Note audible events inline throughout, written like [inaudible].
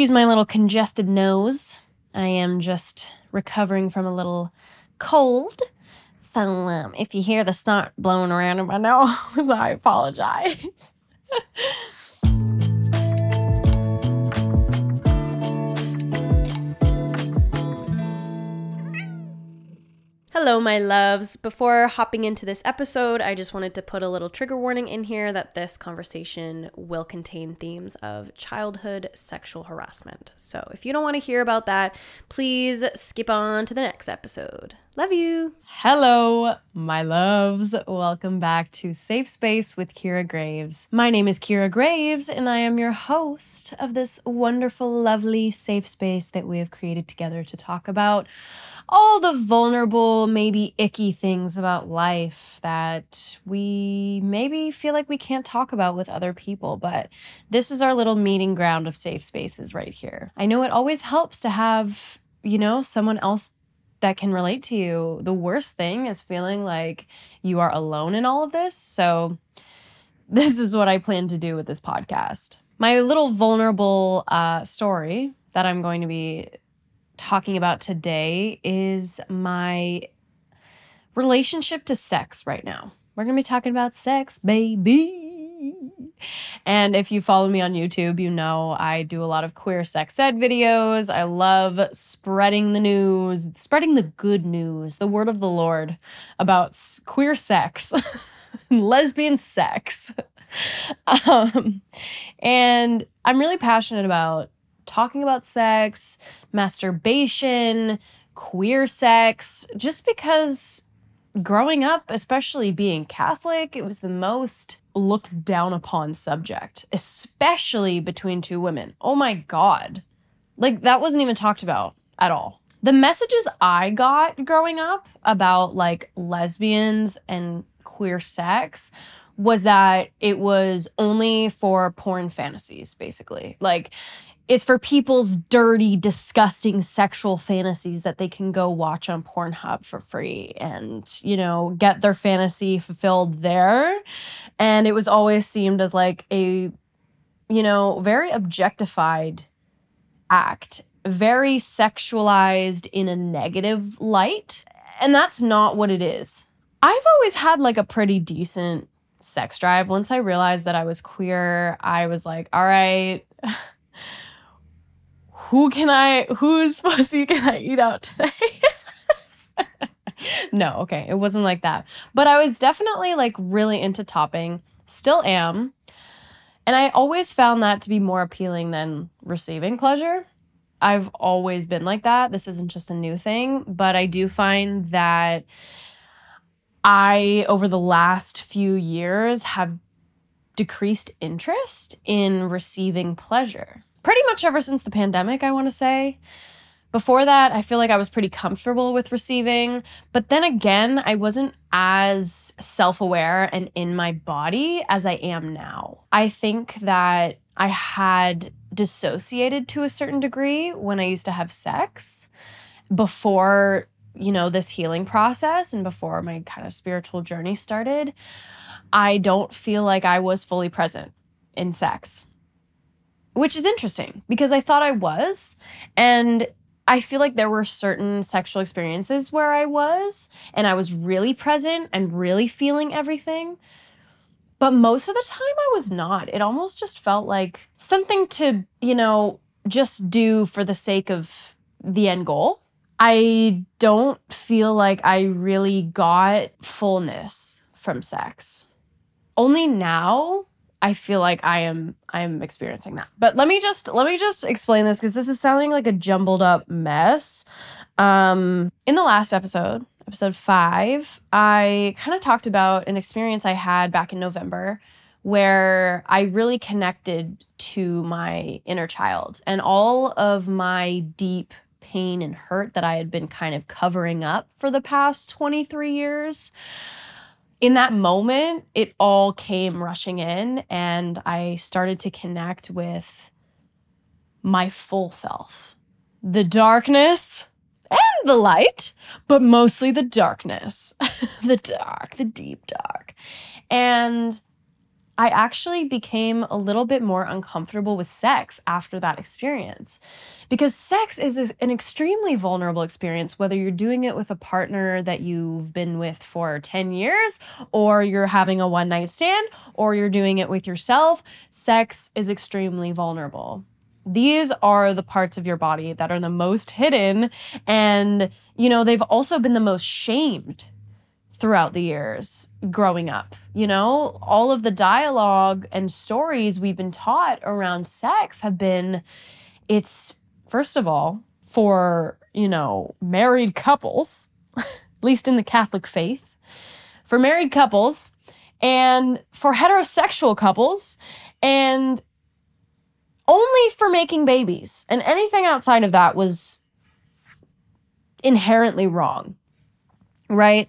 Excuse my little congested nose. I am just recovering from a little cold. So um, if you hear the snot blowing around in my [laughs] nose, I apologize. [laughs] Hello, my loves. Before hopping into this episode, I just wanted to put a little trigger warning in here that this conversation will contain themes of childhood sexual harassment. So if you don't want to hear about that, please skip on to the next episode. Love you. Hello, my loves. Welcome back to Safe Space with Kira Graves. My name is Kira Graves, and I am your host of this wonderful, lovely safe space that we have created together to talk about all the vulnerable, maybe icky things about life that we maybe feel like we can't talk about with other people. But this is our little meeting ground of safe spaces right here. I know it always helps to have, you know, someone else that can relate to you. The worst thing is feeling like you are alone in all of this. So, [laughs] this is what I plan to do with this podcast. My little vulnerable uh, story that I'm going to be talking about today is my relationship to sex right now. We're going to be talking about sex, baby. And if you follow me on YouTube, you know I do a lot of queer sex ed videos. I love spreading the news, spreading the good news, the word of the Lord about queer sex, [laughs] lesbian sex. [laughs] Um, and I'm really passionate about talking about sex, masturbation, queer sex, just because growing up, especially being Catholic, it was the most looked down upon subject, especially between two women. Oh my God. Like, that wasn't even talked about at all. The messages I got growing up about like lesbians and queer sex was that it was only for porn fantasies, basically. Like, it's for people's dirty, disgusting sexual fantasies that they can go watch on Pornhub for free and, you know, get their fantasy fulfilled there. And it was always seemed as like a, you know, very objectified act, very sexualized in a negative light. And that's not what it is. I've always had like a pretty decent sex drive. Once I realized that I was queer, I was like, all right who can I, whose [laughs] pussy can I eat out today? [laughs] no, okay, it wasn't like that. But I was definitely like really into topping, still am. And I always found that to be more appealing than receiving pleasure. I've always been like that. This isn't just a new thing, but I do find that I, over the last few years, have decreased interest in receiving pleasure pretty much ever since the pandemic, I want to say. Before that, I feel like I was pretty comfortable with receiving, but then again, I wasn't as self aware and in my body as I am now. I think that I had dissociated to a certain degree when I used to have sex before, you know, this healing process and before my kind of spiritual journey started. I don't feel like I was fully present in sex which is interesting because I thought I was. And I feel like there were certain sexual experiences where I was and I was really present and really feeling everything. But most of the time I was not. It almost just felt like something to, you know, just do for the sake of the end goal. I don't feel like I really got fullness from sex. Only now I feel like I am I am experiencing that. But let me just let me just explain this because this is sounding like a jumbled up mess. Um in the last episode, episode 5, I kind of talked about an experience I had back in November where I really connected to my inner child and all of my deep pain and hurt that I had been kind of covering up for the past 23 years in that moment, it all came rushing in, and I started to connect with my full self the darkness and the light, but mostly the darkness, [laughs] the dark, the deep dark. And I actually became a little bit more uncomfortable with sex after that experience. Because sex is an extremely vulnerable experience, whether you're doing it with a partner that you've been with for 10 years, or you're having a one night stand, or you're doing it with yourself. Sex is extremely vulnerable these are the parts of your body that are the most hidden and you know they've also been the most shamed throughout the years growing up. You know, all of the dialogue and stories we've been taught around sex have been it's, first of all, for, you know, married couples, [laughs] at least in the Catholic faith, for married couples and for heterosexual couples and only for making babies. And anything outside of that was inherently wrong. Right?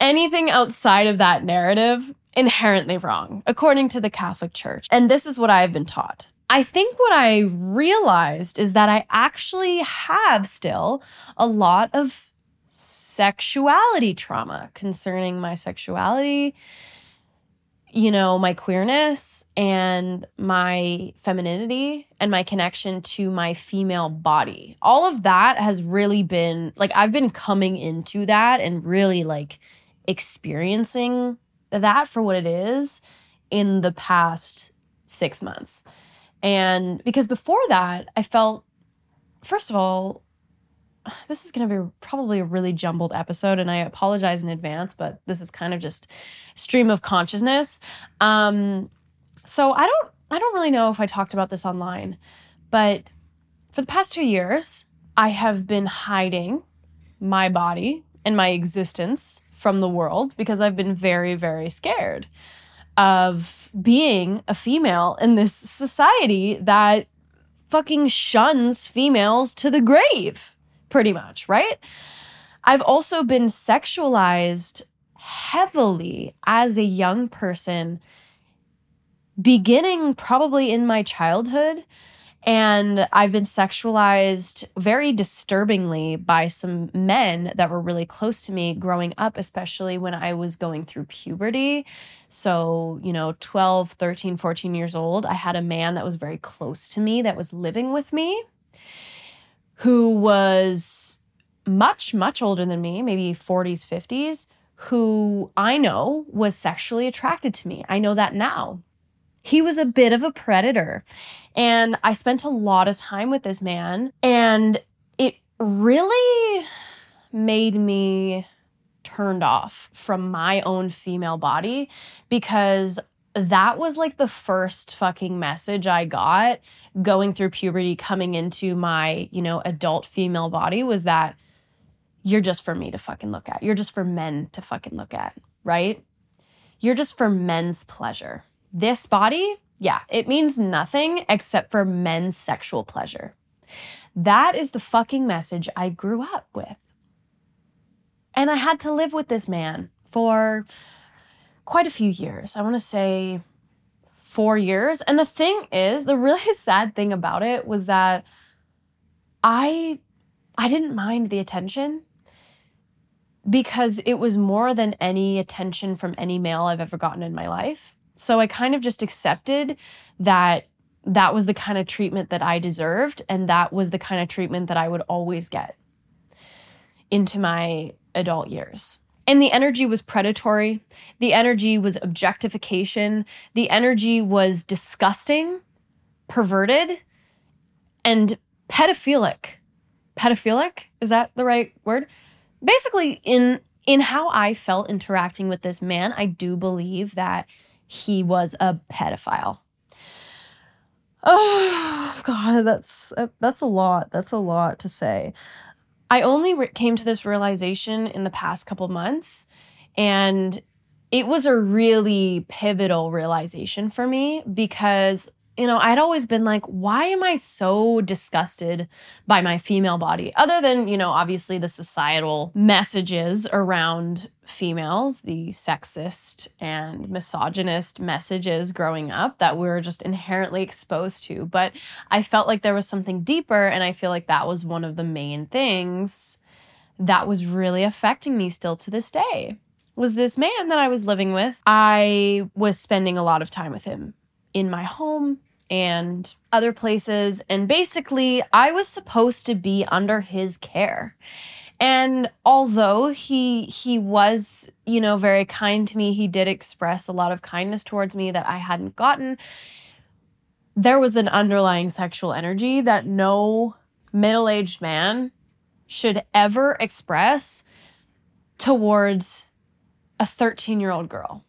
Anything outside of that narrative inherently wrong, according to the Catholic Church. And this is what I have been taught. I think what I realized is that I actually have still a lot of sexuality trauma concerning my sexuality, you know, my queerness and my femininity and my connection to my female body. All of that has really been like, I've been coming into that and really like experiencing that for what it is in the past six months. And because before that, I felt, first of all, this is going to be probably a really jumbled episode, and I apologize in advance, but this is kind of just stream of consciousness. Um, so I don't, I don't really know if I talked about this online, but for the past two years, I have been hiding my body and my existence from the world because I've been very, very scared of being a female in this society that fucking shuns females to the grave, pretty much, right? I've also been sexualized heavily as a young person, beginning probably in my childhood and I've been sexualized very disturbingly by some men that were really close to me growing up, especially when I was going through puberty. So, you know, 12, 13, 14 years old, I had a man that was very close to me that was living with me who was much, much older than me, maybe 40s, 50s, who I know was sexually attracted to me. I know that now he was a bit of a predator. And I spent a lot of time with this man, and it really made me turned off from my own female body because that was like the first fucking message I got going through puberty, coming into my, you know, adult female body was that you're just for me to fucking look at. You're just for men to fucking look at, right? You're just for men's pleasure this body, yeah, it means nothing except for men's sexual pleasure. That is the fucking message I grew up with. And I had to live with this man for quite a few years. I want to say four years. And the thing is, the really [laughs] sad thing about it was that I I didn't mind the attention because it was more than any attention from any male I've ever gotten in my life. So I kind of just accepted that that was the kind of treatment that I deserved and that was the kind of treatment that I would always get into my adult years. And the energy was predatory. The energy was objectification. The energy was disgusting, perverted, and pedophilic. Pedophilic? Is that the right word? Basically, in in how I felt interacting with this man, I do believe that he was a pedophile. Oh god, that's that's a lot. That's a lot to say. I only re- came to this realization in the past couple months and it was a really pivotal realization for me because you know, I'd always been like, why am I so disgusted by my female body? Other than, you know, obviously the societal messages around females, the sexist and misogynist messages growing up that we were just inherently exposed to. But I felt like there was something deeper, and I feel like that was one of the main things that was really affecting me still to this day. was this man that I was living with. I was spending a lot of time with him in my home and other places. And basically, I was supposed to be under his care. And although he he was, you know, very kind to me, he did express a lot of kindness towards me that I hadn't gotten. There was an underlying sexual energy that no middle-aged man should ever express towards a 13-year-old girl.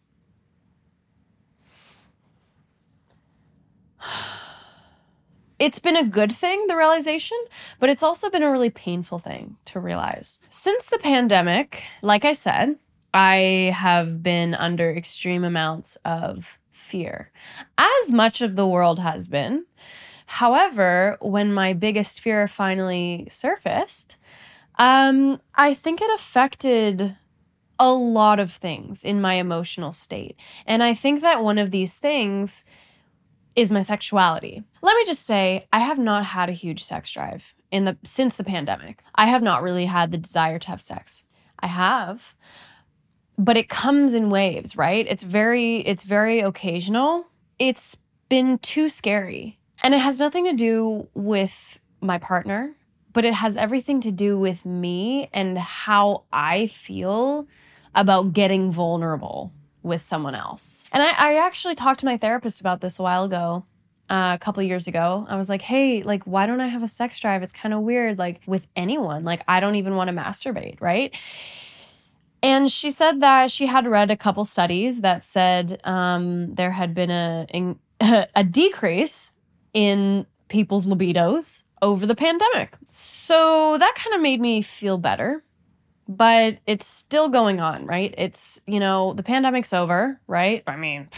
It's been a good thing, the realization, but it's also been a really painful thing to realize. Since the pandemic, like I said, I have been under extreme amounts of fear, as much of the world has been. However, when my biggest fear finally surfaced, um, I think it affected a lot of things in my emotional state. And I think that one of these things is my sexuality. Let me just say, I have not had a huge sex drive in the since the pandemic. I have not really had the desire to have sex. I have, but it comes in waves, right? It's very it's very occasional. It's been too scary. And it has nothing to do with my partner, but it has everything to do with me and how I feel about getting vulnerable with someone else. And I, I actually talked to my therapist about this a while ago. Uh, a couple years ago, I was like, hey, like, why don't I have a sex drive? It's kind of weird, like, with anyone. Like, I don't even want to masturbate, right? And she said that she had read a couple studies that said um, there had been a, [laughs] a decrease in people's libidos over the pandemic. So that kind of made me feel better but it's still going on, right? It's, you know, the pandemic's over, right? I mean,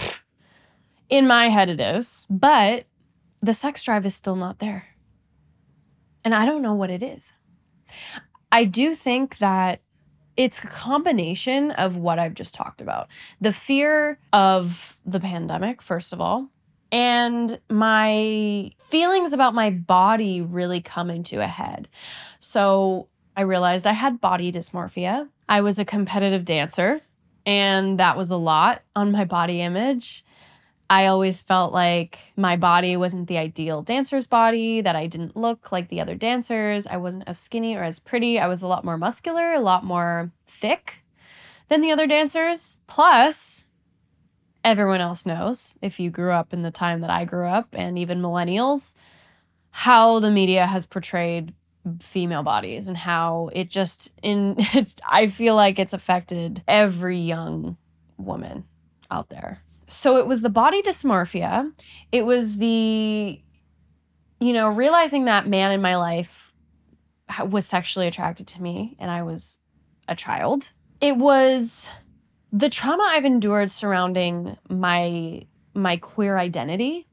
in my head it is, but the sex drive is still not there. And I don't know what it is. I do think that it's a combination of what I've just talked about the fear of the pandemic, first of all, and my feelings about my body really coming to a head. So I realized I had body dysmorphia. I was a competitive dancer, and that was a lot on my body image. I always felt like my body wasn't the ideal dancer's body, that I didn't look like the other dancers. I wasn't as skinny or as pretty. I was a lot more muscular, a lot more thick than the other dancers. Plus, everyone else knows, if you grew up in the time that I grew up, and even millennials, how the media has portrayed female bodies and how it just in [laughs] I feel like it's affected every young woman out there. So it was the body dysmorphia. It was the you know, realizing that man in my life was sexually attracted to me and I was a child. It was the trauma I've endured surrounding my my queer identity.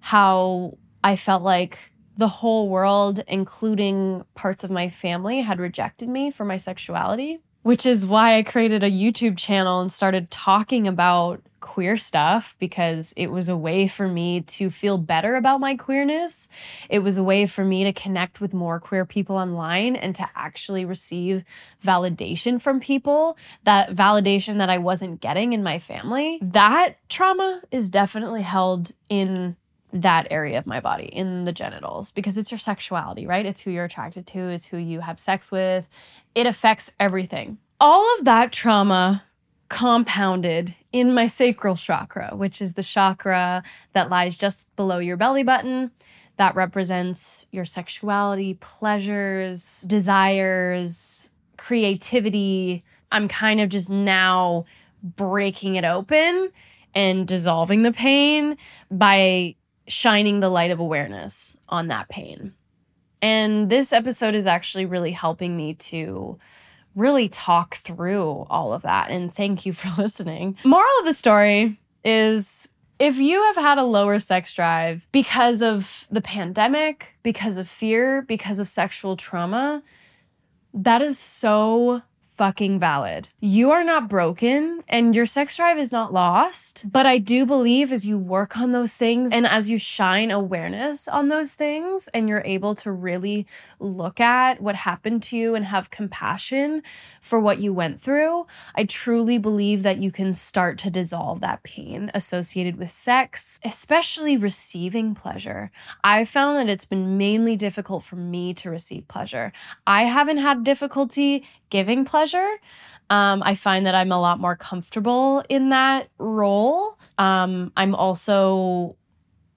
How I felt like the whole world, including parts of my family, had rejected me for my sexuality, which is why I created a YouTube channel and started talking about queer stuff because it was a way for me to feel better about my queerness. It was a way for me to connect with more queer people online and to actually receive validation from people, that validation that I wasn't getting in my family. That trauma is definitely held in that area of my body in the genitals because it's your sexuality, right? It's who you're attracted to, it's who you have sex with. It affects everything. All of that trauma compounded in my sacral chakra, which is the chakra that lies just below your belly button. That represents your sexuality, pleasures, desires, creativity. I'm kind of just now breaking it open and dissolving the pain by shining the light of awareness on that pain. And this episode is actually really helping me to really talk through all of that. And thank you for [laughs] listening. Moral of the story is if you have had a lower sex drive because of the pandemic, because of fear, because of sexual trauma, that is so fucking valid. You are not broken and your sex drive is not lost. But I do believe as you work on those things and as you shine awareness on those things and you're able to really look at what happened to you and have compassion for what you went through, I truly believe that you can start to dissolve that pain associated with sex, especially receiving pleasure. I've found that it's been mainly difficult for me to receive pleasure. I haven't had difficulty giving pleasure. Um, I find that I'm a lot more comfortable in that role. Um, I'm also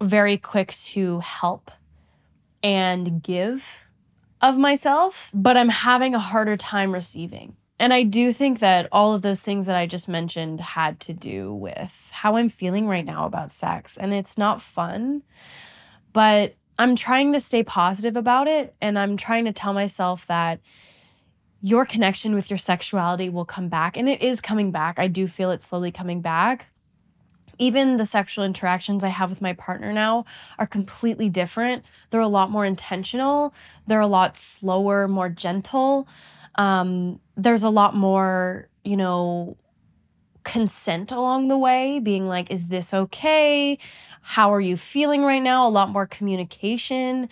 very quick to help and give of myself, but I'm having a harder time receiving. And I do think that all of those things that I just mentioned had to do with how I'm feeling right now about sex. And it's not fun, but I'm trying to stay positive about it. And I'm trying to tell myself that your connection with your sexuality will come back. And it is coming back. I do feel it slowly coming back even the sexual interactions I have with my partner now are completely different. They're a lot more intentional, they're a lot slower, more gentle. Um, there's a lot more, you know, consent along the way, being like, is this okay? How are you feeling right now? A lot more communication.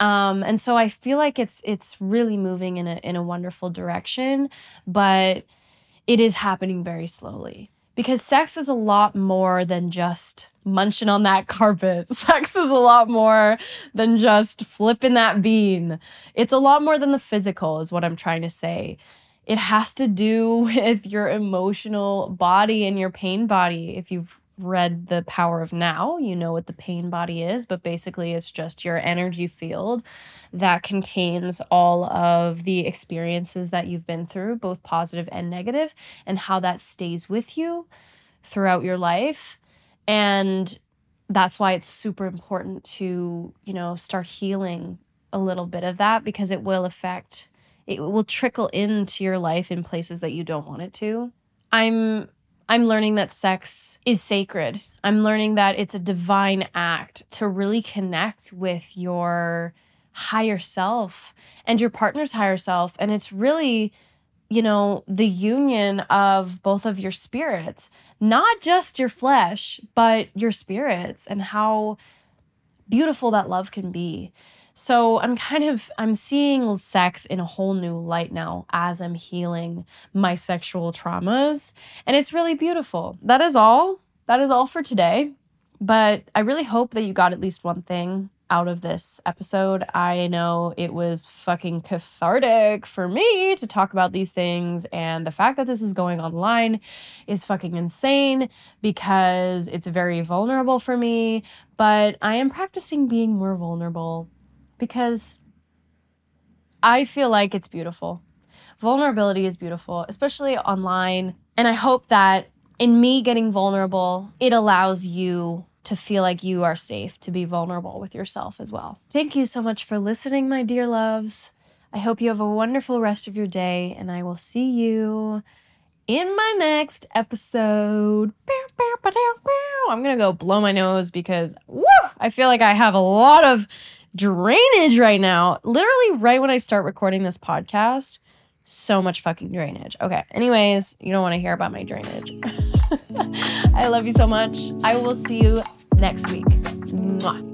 Um, and so I feel like it's it's really moving in a in a wonderful direction, but it is happening very slowly because sex is a lot more than just munching on that [laughs] carpet. Sex is a lot more than just flipping that bean. It's a lot more than the physical, is what I'm trying to say. It has to do [laughs] with your emotional body and your pain body. If you've read The Power of Now, you know what the pain body is, but basically it's just your energy field that contains all of the experiences that you've been through, both positive and negative, and how that stays with you throughout your life. And that's why it's super important to, you know, start healing a little bit of that because it will affect it will trickle into your life in places that you don't want it to. I'm I'm learning that sex is sacred. I'm learning that it's a divine act to really connect with your higher self and your partner's higher self. And it's really, you know, the union of both of your spirits, not just your flesh, but your spirits and how beautiful that love can be. So I'm kind of I'm seeing sex in a whole new light now as I'm healing my sexual traumas and it's really beautiful. That is all. That is all for today. But I really hope that you got at least one thing out of this episode. I know it was fucking cathartic for me to talk about these things, and the fact that this is going online is fucking insane because it's very vulnerable for me. But I am practicing being more vulnerable because I feel like it's beautiful. Vulnerability is beautiful, especially online. And I hope that in me getting vulnerable, it allows you to feel like you are safe to be vulnerable with yourself as well. Thank you so much for listening, my dear loves. I hope you have a wonderful rest of your day, and I will see you in my next episode. I'm gonna go blow my nose because woo, I feel like I have a lot of drainage right now. Literally, right when I start recording this podcast, so much fucking drainage. Okay. Anyways, you don't want to hear about my drainage. [laughs] I love you so much. I will see you next week. Mwah.